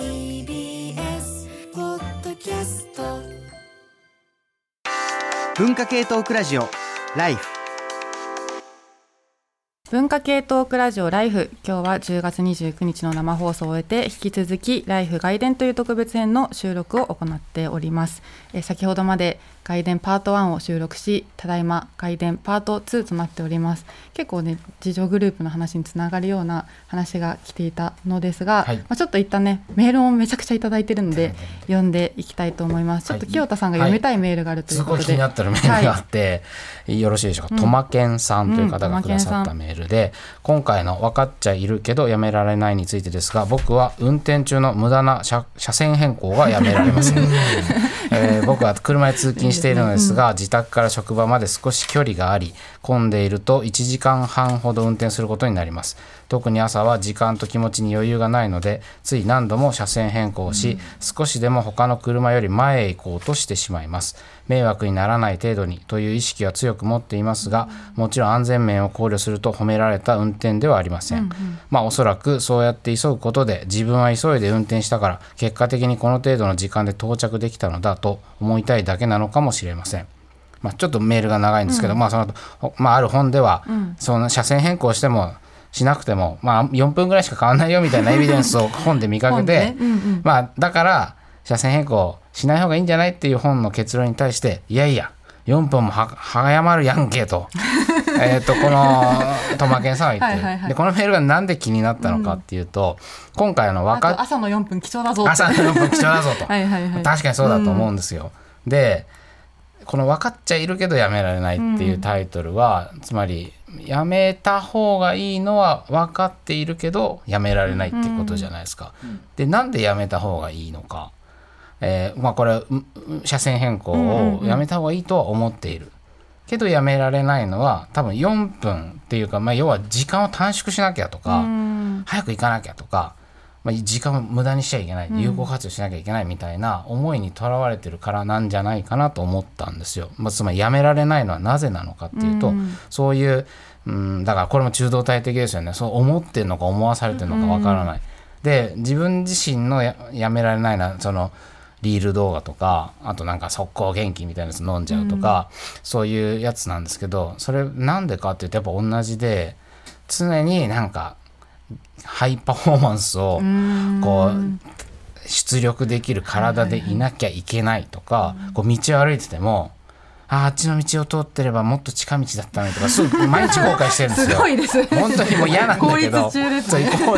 TBS ポッドキャスト文化系トークラジオライフ文化系トークラジオライフ今日は10月29日の生放送を終えて引き続きライフ外伝という特別編の収録を行っております。え先ほどまで外伝パート1を収録しただいま外伝パート2となっております。結構ね自助グループの話につながるような話が来ていたのですが、はい。まあ、ちょっと一旦ねメールをめちゃくちゃいただいてるので読んでいきたいと思います。ちょっと清田さんが読みたいメールがあるというすことで、ごい気になってるメールがあって、よろしいでしょうか、トマケンさんという方がくださったメールで、今回の分かっちゃいるけどやめられないについてですが僕は運転中の無駄な車車線変更がやめられません、えー僕は車で通勤しているのですが自宅から職場まで少し距離があり混んでいると1時間半ほど運転することになります。特に朝は時間と気持ちに余裕がないのでつい何度も車線変更をし、少しでも他の車より前へ行こうとしてしまいます迷惑にならない程度にという意識は強く持っていますがもちろん安全面を考慮すると褒められた運転ではありません、まあおそらくそうやって急ぐことで自分は急いで運転したから結果的にこの程度の時間で到着できたのだと思いたいだけなのかもしれません。まあ、ちょっとメールが長いんですけど、まあその後ほまあ、ある本では、その車線変更してもしなくても、まあ、4分ぐらいしか変わんないよみたいなエビデンスを本で見かけて、ね。うんうん。まあ、だから車線変更しない方がいいんじゃないっていう本の結論に対していやいや4分もは早まるやんけと。えっとこのトマケンさんは言ってる。はいでこのメールがなんで気になったのかっていうと、今回のあ分かっと朝の4分貴重だぞ朝の4分貴重だぞと。はい確かにそうだと思うんですよ。でこの「分かっちゃいるけどやめられない」っていうタイトルは、つまりやめた方がいいのは分かっているけどやめられないってことじゃないですか。でなんでやめた方がいいのか、えーまあ、これ車線変更をやめた方がいいとは思っている。けどやめられないのは多分4分っていうか、まあ、要は時間を短縮しなきゃとか、早く行かなきゃとか、まあ、時間を無駄にしちゃいけない有効活用しなきゃいけないみたいな思いにとらわれてるからなんじゃないかなと思ったんですよ。まあ、つまりやめられないのはなぜなのかっていうと、そういう、うん、だからこれも中道体的ですよねそう思ってるのか思わされてるのかわからない。で自分自身のややめられないのはそのリール動画とかあとなんか速攻元気みたいなやつ飲んじゃうとか、そういうやつなんですけどそれなんでかっていうとやっぱ同じで常になんかハイパフォーマンスをこう出力できる体でいなきゃいけないとか、こう道を歩いててもあーあっちの道を通ってればもっと近道だったのにとかすごい毎日後悔してるんですよ。すごいです。ね本当にもう嫌なんだけどね。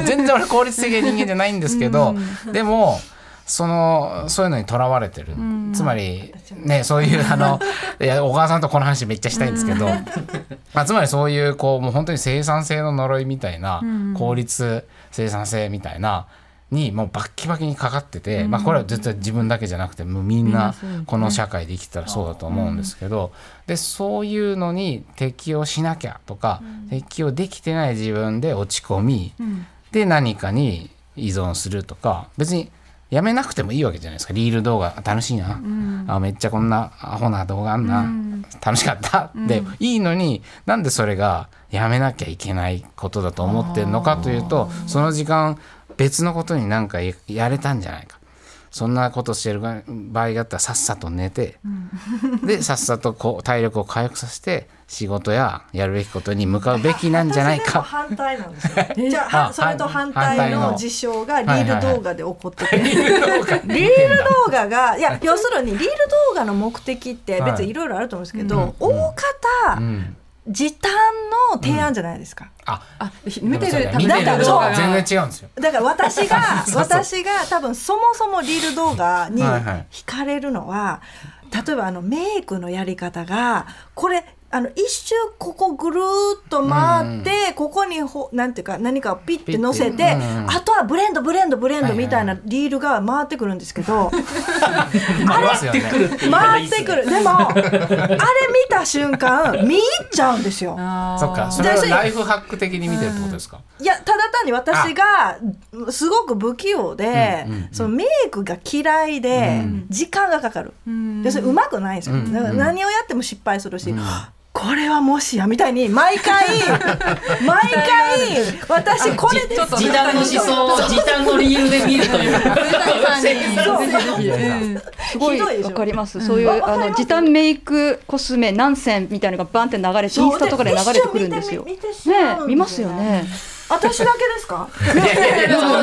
全然俺効率的な人間じゃないんですけど、でもそのそういうのにとらわれてる、つまりねそういうあのいや小川さんとこの話めっちゃしたいんですけど、まあ、つまりそういうこうもう本当に生産性の呪いみたいな、効率生産性みたいなにもうバッキバキにかかってて、まあ、これは絶対自分だけじゃなくてもうみんなこの社会で生きてたらそうだと思うんですけど、でそういうのに適応しなきゃとか、適応できてない自分で落ち込み、で何かに依存するとか別にやめなくてもいいわけじゃないですか。リール動画楽しいな、あめっちゃこんなアホな動画あんな、楽しかった。で、いいのになんでそれがやめなきゃいけないことだと思ってるのかというとその時間別のことになんかややれたんじゃないかそんなことしてる場合だったらさっさと寝て、でさっさとこう体力を回復させて仕事ややるべきことに向かうべきなんじゃないか。反対なんですよ。じゃああはそれと反反対の事象がリール動画で起こってて、リール動画。リール動画がいや要するにリール動画の目的って別にいろいろあると思うんですけど、大方、うん時短の提案じゃないですか。ああ見てる見てる動だからそう画全然違うんですよ。だから私が そうそう。私が多分そもそもリール動画にはいはい。惹かれるのは、例えばあのメイクのやり方がこれあの一周ここぐるーっと回って、ここにほなんていうか何かをピッて乗せて、うんあとはブレンドブレンドブレンドはいはいみたいなリールが回ってくるんですけど、ありますよね。回ってくる。でもあれ見た瞬間見入っちゃうんですよ。そっか、それはライフハック的に見てるってことですか？いやただ単に私がすごく不器用で、うんうんうんそのメイクが嫌いで、時間がかかる、要するにうまくないんですよ、だから何をやっても失敗するし、これはもしやみたいに毎回 毎回私これで時短の思想を時短のリールで見るという。すごいわかります。そういうあの時短メイクコスメ何選みたいなのがバンって流れてインスタとかで流れてくるんですよ。ね。見ますよね。私だけですか？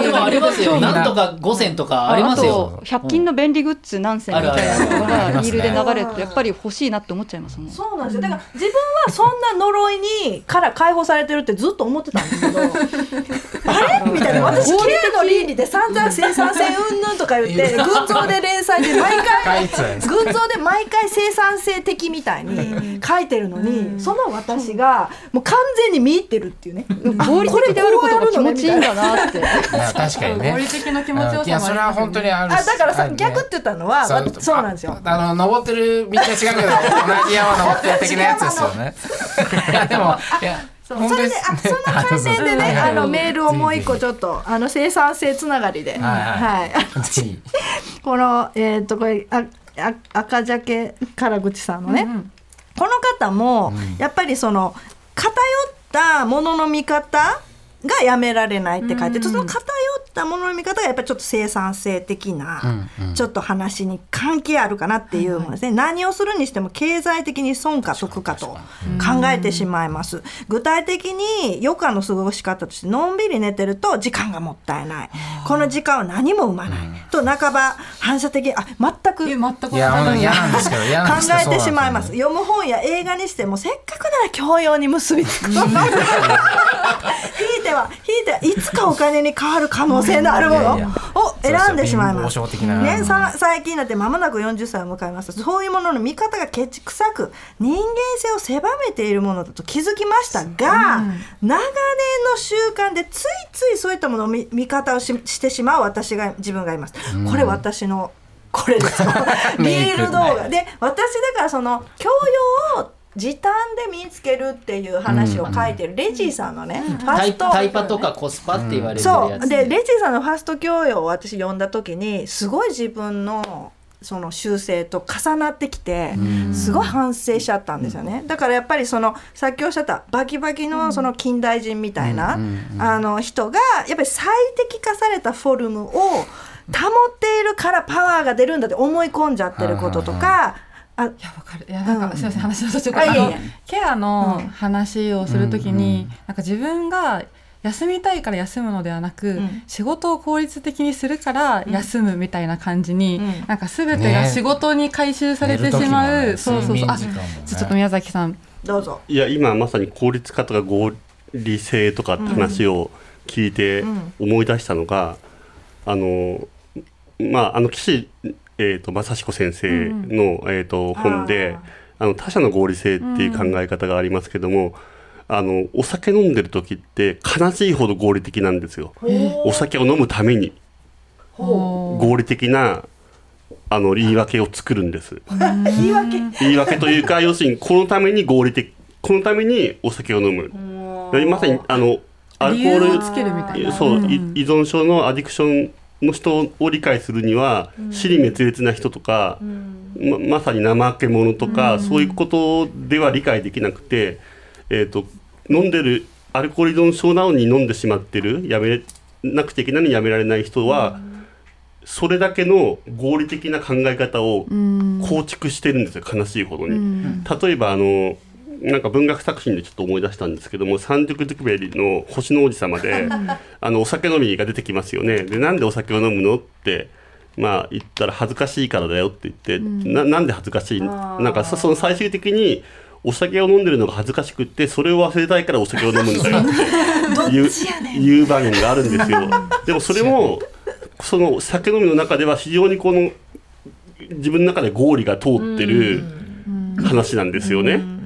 でもありますよ。なんとか五選とかありますよ。あと100均の便利グッズ何選みたいなのがリールで流れるとやっぱり欲しいなって思っちゃいますもん。そうなんですよ。だから自分はそんな呪いにから解放されてるってずっと思ってたんですけど あれ？みたいな。私綺麗の倫理で散々生産性うんぬんとか言って群像で連載で毎回群像で毎回生産性的みたいに書いてるのにその私がもう完全に見入ってるっていうね。合理的であることが気持ちいいんだな。って。確かにね。合理的な気持ちよさいやそれは本当にある。あだからさ逆って言ったのはわそうなんですよ。あの登ってる道は違うけど同じ山登ってる的なやつですよね。いやでもいやそれであそんな観点でね あのメールをもう一個ちょっとあの生産性つながりで。はいこのえっ、とこれああ赤鮭から口さんのね、この方も、やっぱりその偏ったものの見方がやめられないって書いて、その偏ったものの見方がやっぱりちょっと生産性的な、ちょっと話に関係あるかなっていうものですね、何をするにしても経済的に損か得かと考えてしまいます。具体的に余暇の過ごし方としてのんびり寝てると時間がもったいない。この時間は何も生まない、と半ば反射的にあ全くいや全く考えてしまいます。読む本や映画にしてもせっかくなら教養に結びつく。ひいてはひいてはいつかお金に変わる可能性のあるもの？を選んでしまいます。ね、さ最近になって間もなく40歳を迎えます。そういうものの見方がケチくさく人間性を狭めているものだと気づきましたが、長年の習慣でついついそういったものを見見方をししてしまう私が自分がいます、これ私のこれですよ。リール動画。で私だからその教養を時短で身につけるっていう話を書いてるレジーさんのね、ファタイストタイパとかコスパって言われてるそう。やつ。でレジーさんのファースト教養を私読んだ時にすごい自分のその修正と重なってきてすごい反省しちゃったんですよね。だからやっぱりそのさっきおっしゃったバキバキのその近代人みたいなあの人がやっぱり最適化されたフォルムを保っているからパワーが出るんだって思い込んじゃってることとかあいやわかる。いやなんか、うん。すみません話の途中から。ケアの話をするときに、うん。なんか自分が休みたいから休むのではなく、ん。仕事を効率的にするから休むみたいな感じに、うん。なんか全てが仕事に回収されてしまう、ね。そうそうそう。ねちょちょっと宮崎さん。どうぞ。いや今まさに効率化とか合理性とかって話を聞いてうん思い出したのが、あのまああの岸、えー、と正彦先生の、えー、と本であの他者の合理性っていう考え方がありますけども、あのお酒飲んでる時って悲しいほど合理的なんですよ。お酒を飲むために合理的なあの言い訳を作るんです。言い訳。言い訳というか 要するにこのために合理的このためにお酒を飲む。でまさにあのアルコーつけるみたいな。そう、依存症のアディクションの人を理解するには死に滅裂な人とか、ままさに怠け者とか、そういうことでは理解できなくて、えー、と飲んでるアルコール依存症なのに飲んでしまってるやめなくちゃいけないのにやめられない人は、それだけの合理的な考え方を構築してるんですよ悲しいほどに。例えばあのなんか文学作品でちょっと思い出したんですけどもサンデュク・ドゥクベリの「星の王子様で」あのお酒飲みが出てきますよね。でなんでお酒を飲むのってまあ言ったら恥ずかしいからだよって言って、ななんで恥ずかしい？なんかそその最終的にお酒を飲んでるのが恥ずかしくってそれを忘れたいからお酒を飲むんだよっていう いう場面があるんですよ。でもそれもその酒飲みの中では非常にこの自分の中で合理が通ってる話なんですよね。うん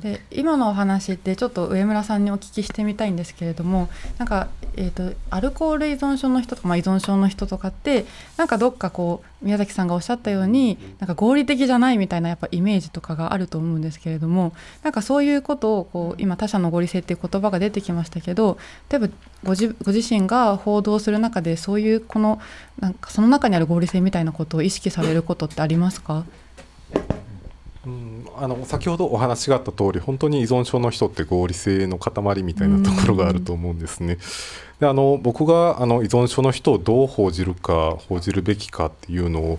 で今のお話ってちょっと上村さんにお聞きしてみたいんですけれどもなんか、えー、とアルコール依存症の人とか、まあ、依存症の人とかってなんかどっかこう宮崎さんがおっしゃったようになんか合理的じゃないみたいなやっぱイメージとかがあると思うんですけれどもなんかそういうことをこう今他者の合理性っていう言葉が出てきましたけど例えばご自ご自身が報道する中でそういうこのなんかその中にある合理性みたいなことを意識されることってありますかうん、あの先ほどお話があった通り本当に依存症の人って合理性の塊みたいなところがあると思うんですね。であの僕があの依存症の人をどう報じるか報じるべきかっていうのを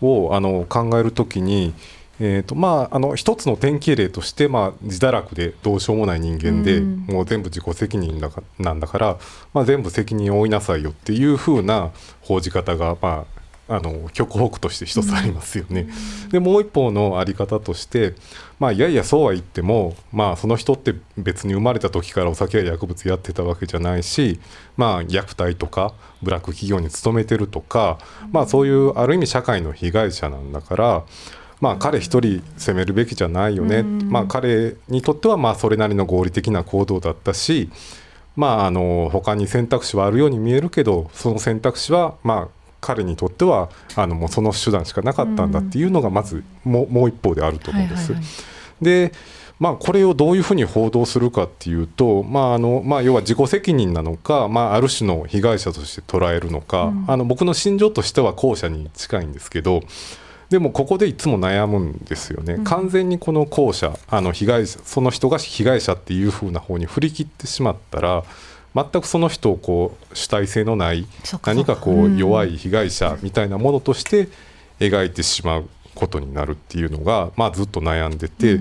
をあの考えるときに、えーとまあ、あの一つの典型例として、まあ、自堕落でどうしようもない人間で、うんもう全部自己責任だかなんだから、まあ、全部責任を負いなさいよっていう風な報じ方が、まあ、あの極北として一つありますよね。でもう一方のあり方として、まあ、いやいやそうは言っても、まあ、その人って別に生まれた時からお酒や薬物やってたわけじゃないし、まあ、虐待とかブラック企業に勤めてるとか、まあ、そういうある意味社会の被害者なんだから。まあ、彼一人責めるべきじゃないよね、まあ、彼にとってはまあそれなりの合理的な行動だったし、まあ、あの他に選択肢はあるように見えるけどその選択肢はまあ彼にとってはあのもうその手段しかなかったんだっていうのがまずもうもう一方であると思うんです。はいはいはい。でまあ、これをどういうふうに報道するかっていうと、まああのまあ、要は自己責任なのか、まあ、ある種の被害者として捉えるのか、あの僕の心情としては後者に近いんですけどでもここでいつも悩むんですよね、完全にこの後者あの被害者その人が被害者っていうふうな方に振り切ってしまったら全くその人をこう主体性のない何かこう弱い被害者みたいなものとして描いてしまうことになるっていうのが、まあ、ずっと悩んでて。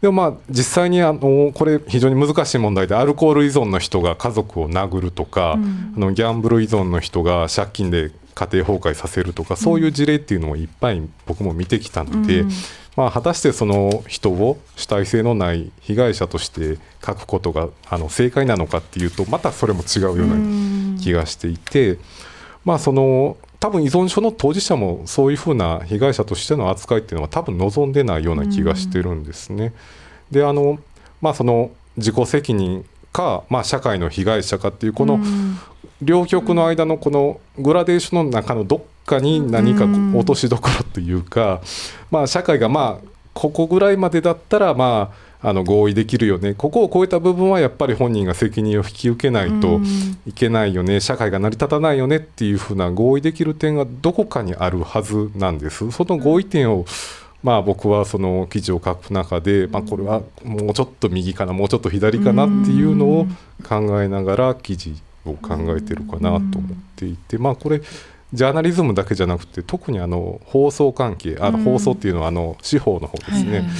でもまあ実際にあのこれ非常に難しい問題でアルコール依存の人が家族を殴るとか、あのギャンブル依存の人が借金で家庭崩壊させるとかそういう事例っていうのをいっぱい僕も見てきたので、まあ、果たしてその人を主体性のない被害者として書くことがあの正解なのかっていうとまたそれも違うような気がしていて、まあその多分依存症の当事者もそういうふうな被害者としての扱いっていうのは多分望んでないような気がしてるんですね。であのまあその自己責任か、まあ、社会の被害者かっていうこの両極の間のこのグラデーションの中のどっかに何か落としどころというか、まあ、社会がまあここぐらいまでだったらまああの合意できるよね。ここを超えた部分はやっぱり本人が責任を引き受けないといけないよね。社会が成り立たないよねっていうふうな合意できる点がどこかにあるはずなんです。その合意点をまあ、僕はその記事を書く中で、まあ、これはもうちょっと右かなもうちょっと左かなっていうのを考えながら記事を考えてるかなと思っていて、まあ、これジャーナリズムだけじゃなくて特にあの放送関係あの放送っていうのはあの司法の方ですね、はいはい。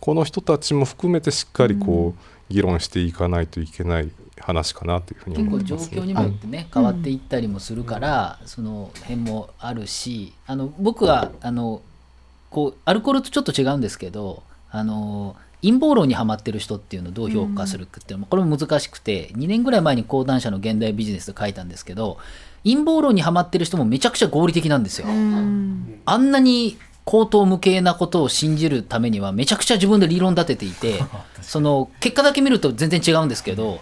この人たちも含めてしっかりこう議論していかないといけない話かなというふうに結構状思います。況にもよってね変わっていったりもするから、その辺もあるしあの僕はあのこうアルコールとちょっと違うんですけどあの陰謀論にはまってる人っていうのをどう評価するかっていうのもこれも難しくて2年ぐらい前に講談社の現代ビジネスで書いたんですけど陰謀論にはまってる人もめちゃくちゃ合理的なんですよ。あんなに口頭無形なことを信じるためにはめちゃくちゃ自分で理論立てていてその結果だけ見ると全然違うんですけど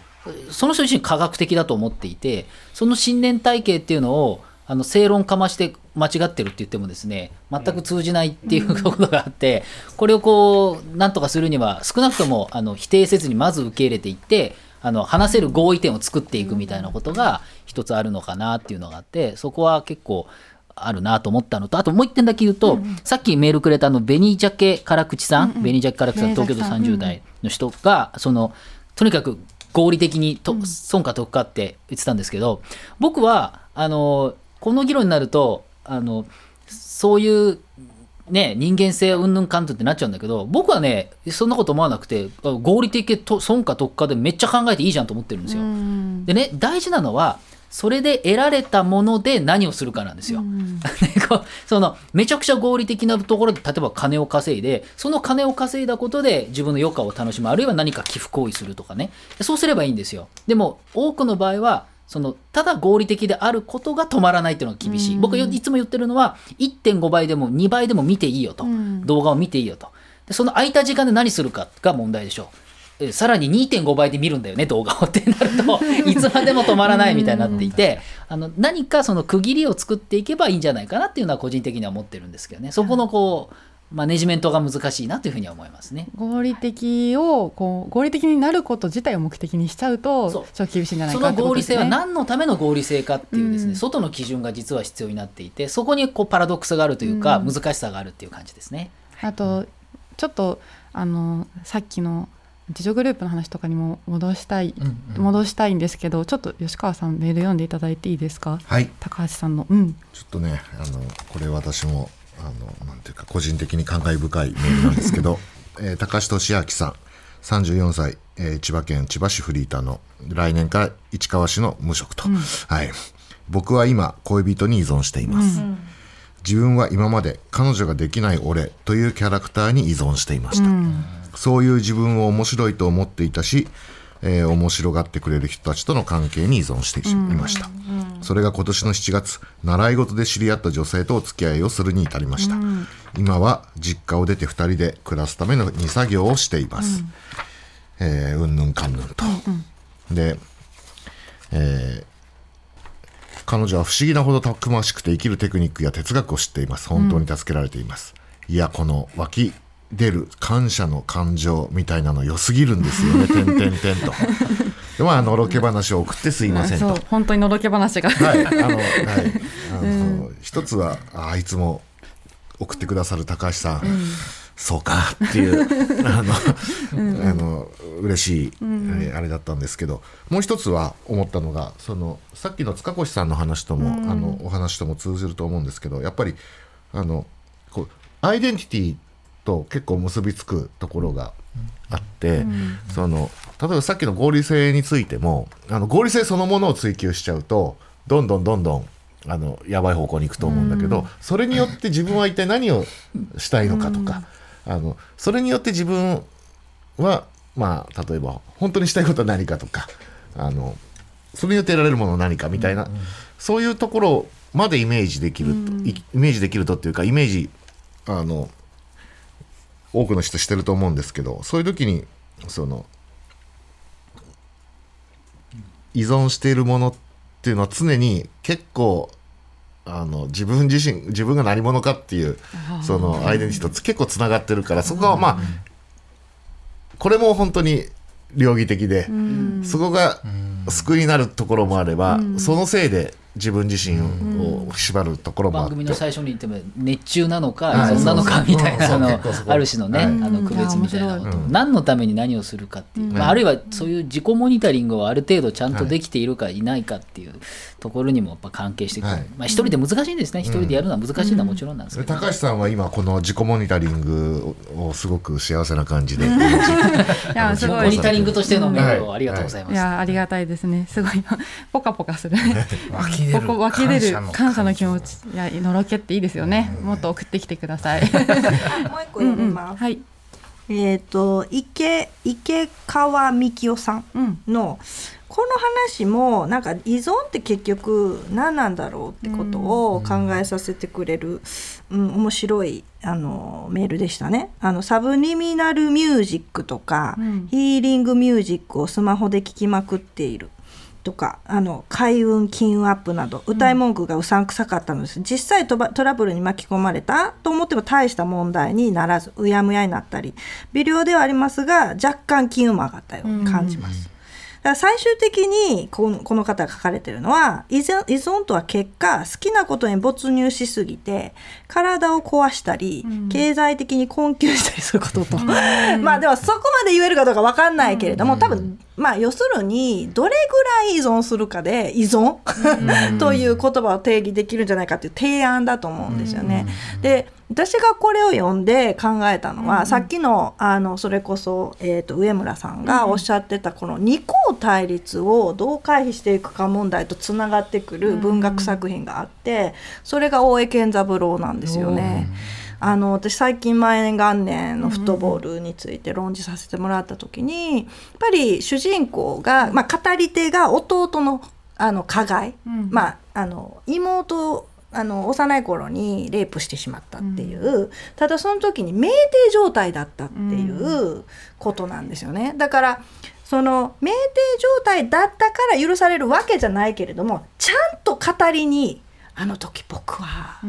その人自身科学的だと思っていてその信念体系っていうのをあの正論かまして間違ってるって言ってもですね全く通じないっていうところがあってこれをこうなんとかするには少なくともあの否定せずにまず受け入れていってあの話せる合意点を作っていくみたいなことが一つあるのかなっていうのがあってそこは結構あるなと思ったのとあともう一点だけ言うと、さっきメールくれたあの紅鮭辛口さん、紅鮭辛口さん東京都30代の人がそのとにかく合理的にと、損か得かって言ってたんですけど僕はあのこの議論になるとあのそういうね、人間性うんぬんかんとってなっちゃうんだけど僕はねそんなこと思わなくてあ合理的と損か得かでめっちゃ考えていいじゃんと思ってるんですよ。でね大事なのはそれで得られたもので何をするかなんですよ。そのめちゃくちゃ合理的なところで例えば金を稼いでその金を稼いだことで自分の余暇を楽しむあるいは何か寄付行為するとかねそうすればいいんですよ。でも多くの場合はそのただ合理的であることが止まらないっていうのが厳しい。僕いつも言ってるのは1.5倍でも2倍でも見ていいよと。動画を見ていいよと。でその空いた時間で何するかが問題でしょう。えさらに2.5倍で見るんだよね動画をってなると いつまでも止まらないみたいになっていてあの何かその区切りを作っていけばいいんじゃないかなっていうのは個人的には思ってるんですけどねそこのこうマネジメントが難しいなというふうには思いますね。合理的をこう合理的になること自体を目的にしちゃうとそう。ちょっと厳しいんじゃないそかってこの合理性は。何のための合理性かっていうですね、うん。外の基準が実は必要になっていてそこにこうパラドックスがあるというか、難しさがあるっていう感じですね。あとちょっとあのさっきの自助グループの話とかにも戻したい、戻したいんですけどちょっと吉川さんメール読んでいただいていいですか？はい。高橋さんの。うん。ちょっとねあのこれ私もあのなんていうか個人的に感慨深いメールなんですけど、えー高橋俊明さん34歳、えー千葉県千葉市フリーターの来年から市川市の無職と、はい。僕は今恋人に依存しています、自分は今まで彼女ができない俺というキャラクターに依存していました、そういう自分を面白いと思っていたし、えー面白がってくれる人たちとの関係に依存していました、それが今年の7月習い事で知り合った女性とお付き合いをするに至りました、今は実家を出て2人で暮らすための2作業をしています、えーうんぬんかんぬんと、で、えー彼女は不思議なほどたくましくて生きるテクニックや哲学を知っています。本当に助けられています、いやこの湧き出る感謝の感情みたいなの良すぎるんですよね。点々点と。でまあのろけ話を送ってすいませんと。そう本当にのろけ話が。はい、あの、はい、あの、一つは、ああいつも送ってくださる高橋さん。そうかっていう、あの、あの、嬉しい、えーあれだったんですけど。もう一つは思ったのが、その、さっきの塚越さんの話とも、あの、お話とも通じると思うんですけど、やっぱり。あの、こう、アイデンティティと結構結びつくところが。あって、その例えばさっきの合理性についてもあの合理性そのものを追求しちゃうとどんどんどんどんあのやばい方向に行くと思うんだけど、それによって自分は一体何をしたいのかとか、あのそれによって自分はまあ例えば本当にしたいことは何かとかあのそれによって得られるものは何かみたいな、そういうところまでイメージできると、いイメージできるとっていうかイメージあの多くの人してると思うんですけどそういう時にその依存しているものっていうのは常に結構あの自分自身自分が何者かっていうそのアイデンティティとつ結構つながってるからそこはまあこれも本当に両義的でそこが救いになるところもあればそのせいで自分自身を縛るところもあって。番組の最初に言っても熱中なのかはい。依存なのかみたいなのある種のね、はい。あの区別みたいなこと、何のために何をするかっていう、まあ、あるいはそういう自己モニタリングをある程度ちゃんとできているかいないかっていうところにもやっぱ関係してくる、はい。まあ、一人で難しいんですね。一人でやるのは難しいのはもちろんなんですけど、高橋さんは今この自己モニタリングをすごく幸せな感じで。いや すごい。モニタリングとしてのメールをありがとうございます。いやありがたいですね。すごい。ポカポカする湧き出るここ湧き出る感謝の感謝。の気持ちいやのろけっていいですよね。もっと送ってきてください。もう一個読みます。はい。えっ、と池池川美希夫さんうん。のこの話もなんか依存って結局何なんだろうってことを考えさせてくれる、うん。面白いあのメールでしたね。あのサブリミナルミュージックとか、うん。ヒーリングミュージックをスマホで聴きまくっている。とかあの開運金運アップなど歌い文句がうさんくさかったのです、実際トラブルに巻き込まれたと思っても大した問題にならずうやむやになったり微量ではありますが若干金運も上がったように感じます。だから最終的にこのこの方が書かれてるのは依存依存とは結果好きなことに没入しすぎて体を壊したり、経済的に困窮したりすることと、まあでもそこまで言えるかどうか分かんないけれども、多分まあ要するにどれぐらい依存するかで依存？という言葉を定義できるんじゃないかっていう提案だと思うんですよね。で私がこれを読んで考えたのは、さっきのあのそれこそ、えー、と上村さんがおっしゃってたこの二項対立をどう回避していくか問題とつながってくる文学作品があってそれが大江健三郎なんですよね。あの私最近前元年のフットボールについて論じさせてもらった時にやっぱり主人公が、まあ、語り手が弟のあの加害、うん。まあ、あの妹あの幼い頃にレイプしてしまったっていう、ただその時に酩酊状態だったっていうことなんですよね。だからその酩酊状態だったから許されるわけじゃないけれどもちゃんと語りにあの時僕は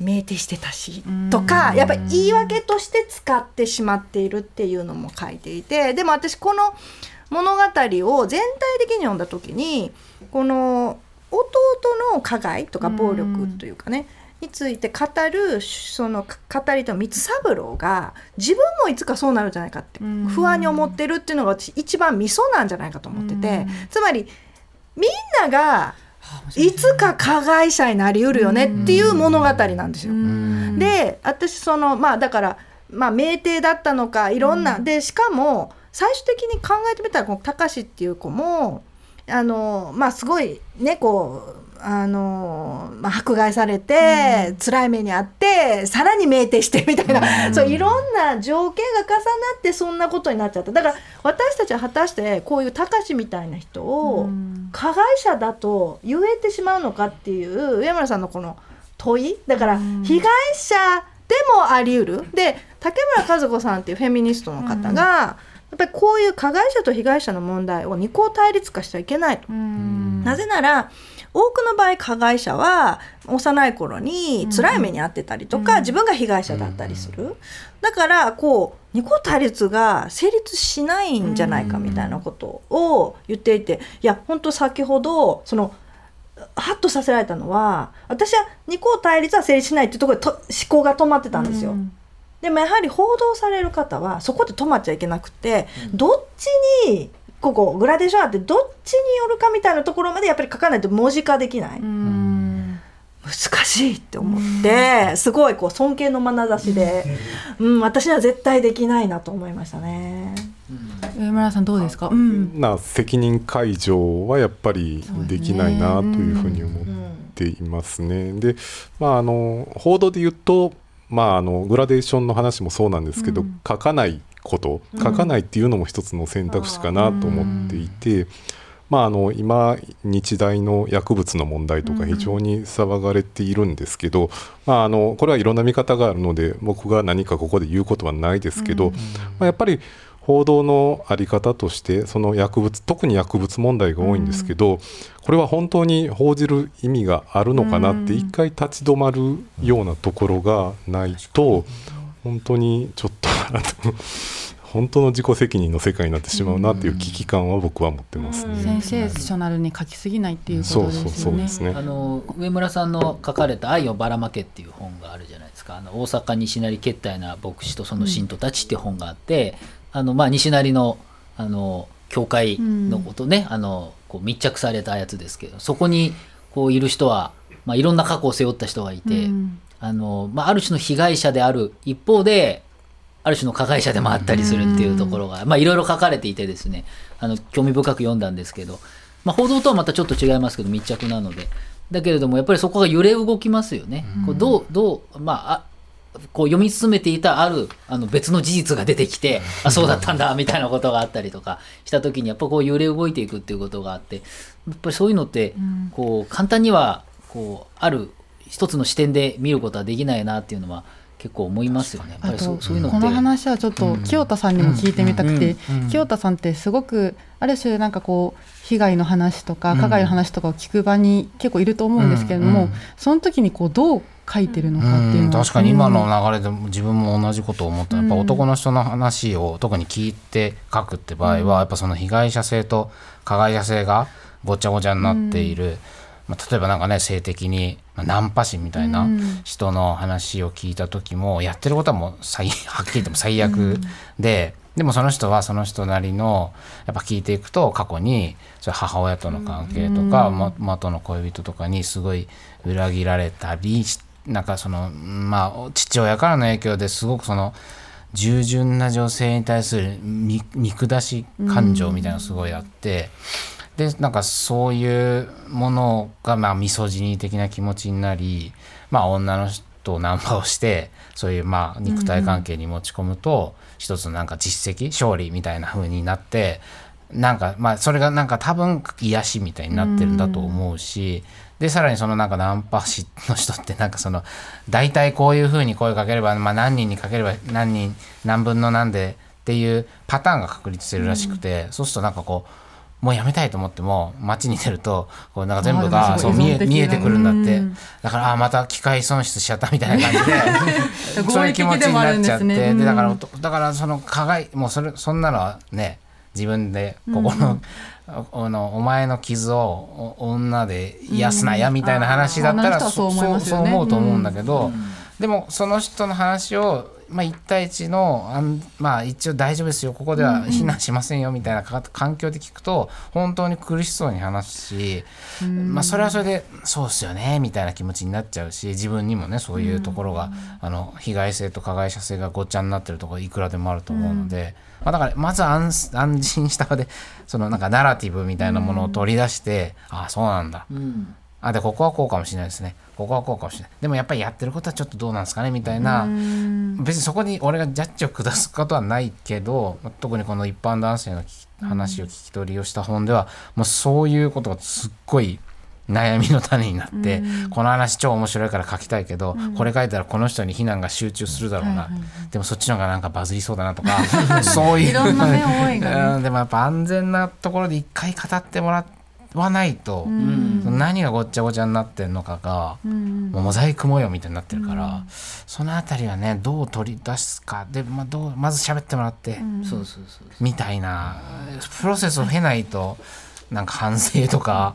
酩酊してたしとかやっぱり言い訳として使ってしまっているっていうのも書いていてでも私この物語を全体的に読んだ時にこの弟の加害とか暴力というかね、について語るその語り手の三三郎が自分もいつかそうなるんじゃないかって不安に思ってるっていうのが私一番ミソなんじゃないかと思っててつまりみんながいつか加害者になりうるよねっていう物語なんですよ。で私そのまあだからまあ酩酊だったのかいろんな、でしかも最終的に考えてみたらこの高志っていう子もあのまあすごいねこうあのまあ、迫害されて、辛い目にあってさらに酩酊してみたいな、そういろんな条件が重なってそんなことになっちゃった。だから私たちは果たしてこういう高志みたいな人を加害者だと言えてしまうのかっていう上村さんのこの問い。だから被害者でもあり得る。で竹村和子さんっていうフェミニストの方が、やっぱりこういう加害者と被害者の問題を二項対立化しちゃいけないと。なぜなら多くの場合加害者は幼い頃に辛い目に遭ってたりとか、自分が被害者だったりする、だからこう二項対立が成立しないんじゃないかみたいなことを言っていていや本当先ほどそのハッとさせられたのは私は二項対立は成立しないっていうところでと思考が止まってたんですよ。でもやはり報道される方はそこで止まっちゃいけなくて、どっちにここグラデーションあってどっちによるかみたいなところまでやっぱり書かないと文字化できない。難しいって思って。すごいこう尊敬の眼差しで、うん、私には絶対できないなと思いましたね。上村さんどうですか、うん、な責任解除はやっぱりできないなというふうに思っていますね。で、まあ、あの報道で言うと、まあ、あのグラデーションの話もそうなんですけど、書かないこと書かないっていうのも一つの選択肢かなと思っていて。まあ、あの今日大の薬物の問題とか非常に騒がれているんですけど、まあ、あのこれはいろんな見方があるので僕が何かここで言うことはないですけど、まあ、やっぱり報道の在り方としてその薬物特に薬物問題が多いんですけど、これは本当に報じる意味があるのかなって一回立ち止まるようなところがないと本当にちょっと本当の自己責任の世界になってしまうなっていう危機感は僕は持ってます、ね、センセーショナルに書きすぎないっていうことですよね。ね。あの上村さんの書かれた「愛をばらまけ」っていう本があるじゃないですか。あの大阪西成決体な牧師とその信徒たちっていう本があって、あのまあ西成のあの教会のことね、あのこう密着されたやつですけどそこにこういる人は、まあ、いろんな過去を背負った人がいて、あのまあ、ある種の被害者である一方である種の加害者でもあったりするっていうところが、まあいろいろ書かれていてですねあの興味深く読んだんですけど、まあ、報道とはまたちょっと違いますけど密着なので。だけれどもやっぱりそこが揺れ動きますよね。こうどうどうまああこう読み進めていたあるあの別の事実が出てきてあそうだったんだみたいなことがあったりとかした時にやっぱこう揺れ動いていくっていうことがあってやっぱりそういうのってこう簡単にはこうある一つの視点で見ることはできないなっていうのは結構思いますよね。やっぱあとこの話はちょっと清田さんにも聞いてみたくて清田さんってすごくある種なんかこう被害の話とか加害の話とかを聞く場に結構いると思うんですけれども、その時にこうどう書いてるのかっていううん。のは確かに今の流れでも自分も同じことを思った。やっぱうん。男の人の話を特に聞いて書くって場合はやっぱその被害者性と加害者性がごちゃごちゃになっている、まあ、例えばなんかね性的にまあナンパ師みたいな人の話を聞いた時もやってることはもう最 はっきり言っても最悪で。でもその人はその人なりのやっぱ聞いていくと過去にそれ母親との関係とか、も元の恋人とかにすごい裏切られたりしなんかそのまあ父親からの影響ですごくその従順な女性に対する見見下し感情みたいなのがすごいあって、でなんかそういうものがまあミソジニー的な気持ちになりまあ女の人をナンパをしてそういうまあ肉体関係に持ち込むと、一つのなんか実績勝利みたいな風になってなんかまあそれがなんか多分癒しみたいになってるんだと思うし、でさらにそのなんかナンパ師の人ってなんかその大体こういう風に声かければ、まあ、何人にかければ何人何分の何でっていうパターンが確立してるらしくて、そうするとなんかこうもうやめたいと思っても街に出るとこうなんか全部がそう見え見えてくるんだって、うん。だからあーまた機械損失しちゃったみたいな感じで そういう気持ちになっちゃってでだからだからその加害もうそれそんなのはね自分でここの,、あのお前の傷をお女で癒すなやみたいな話だったら、うそうそう思うと思うんだけど、でもその人の話を、まあ、1対1のあん、まあ、一応大丈夫ですよ。ここでは避難しませんよみたいなか環境で聞くと本当に苦しそうに話すし、まあ、それはそれでそうですよねみたいな気持ちになっちゃうし自分にもねそういうところが、あの被害性と加害者性がごっちゃになってるところいくらでもあると思うので、まあ、だからまず安安心した場でそのなんかナラティブみたいなものを取り出して、ああそうなんだ。うん。あでここはこうかもしれないですねここはこうかもしれないでもやっぱりやってることはちょっとどうなんですかねみたいな別にそこに俺がジャッジを下すことはないけど特にこの一般男性の話を聞き取りをした本ではもうそういうことがすっごい悩みの種になって、この話超面白いから書きたいけど、これ書いたらこの人に非難が集中するだろうな、でもそっちの方がなんかバズりそうだなとかそういういろんなねねでもやっぱ安全なところで一回語ってもらってわないと、何がごっちゃごちゃになってんのかが、もうモザイク模様みたいになってるから、そのあたりはねどう取り出すか。で、まあ、どうまず喋ってもらって、そうそうそうみたいなプロセスを経ないとなんか反省とか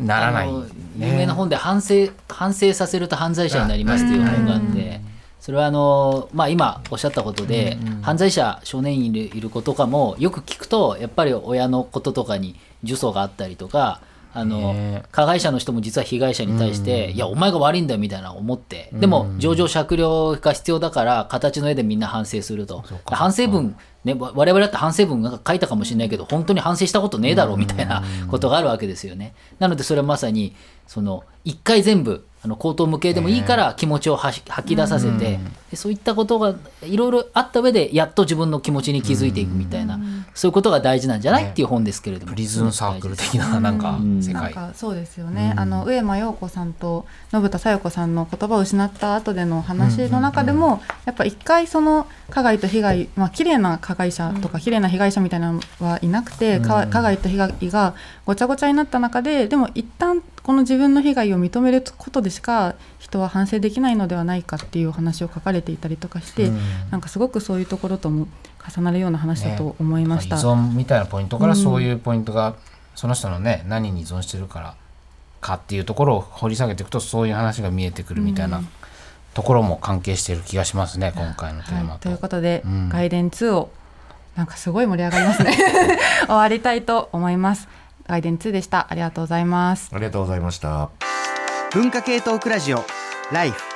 ならない有名な本で反省反省させると犯罪者になりますっていう本があってそれはあの、まあ、今おっしゃったことで、犯罪者少年院にいるいる子とかもよく聞くとやっぱり親のこととかに呪詛があったりとかあの、ね加害者の人も実は被害者に対して、いやお前が悪いんだよみたいな思って、でも情状酌量が必要だから形の絵でみんな反省すると。反省文ね、わ我々だって反省文なんか書いたかもしれないけど本当に反省したことねえだろうみたいなことがあるわけですよね。なのでそれはまさにその一回全部あの口頭無形でもいいから気持ちをはし吐き出させて、でそういったことがいろいろあった上でやっと自分の気持ちに気づいていくみたいな、そういうことが大事なんじゃない？っていう本ですけれども。プリズンサークル的ななんか世界。なんかそうですよね、あの上間陽子さんと信田小夜子さんの言葉を失った後での話の中でも、やっぱ一回その加害と被害、まあ綺麗な加害者とか綺麗な被害者みたいなのはいなくて、か加害と被害がごちゃごちゃになった中ででも一旦この自分の被害を認めることでしか人は反省できないのではないかっていうお話を書かれていたりとかして、なんかすごくそういうところとも重なるような話だと思いました。依存みたいなポイントからそういうポイントが、その人のね何に依存してるからかっていうところを掘り下げていくとそういう話が見えてくるみたいなところも関係している気がしますね、今回のテーマはい、と。ということで、うん。外伝2をなんかすごい盛り上がりますね。終わりたいと思います外伝2でした。ありがとうございます。ありがとうございました。文化系トークラジオライフ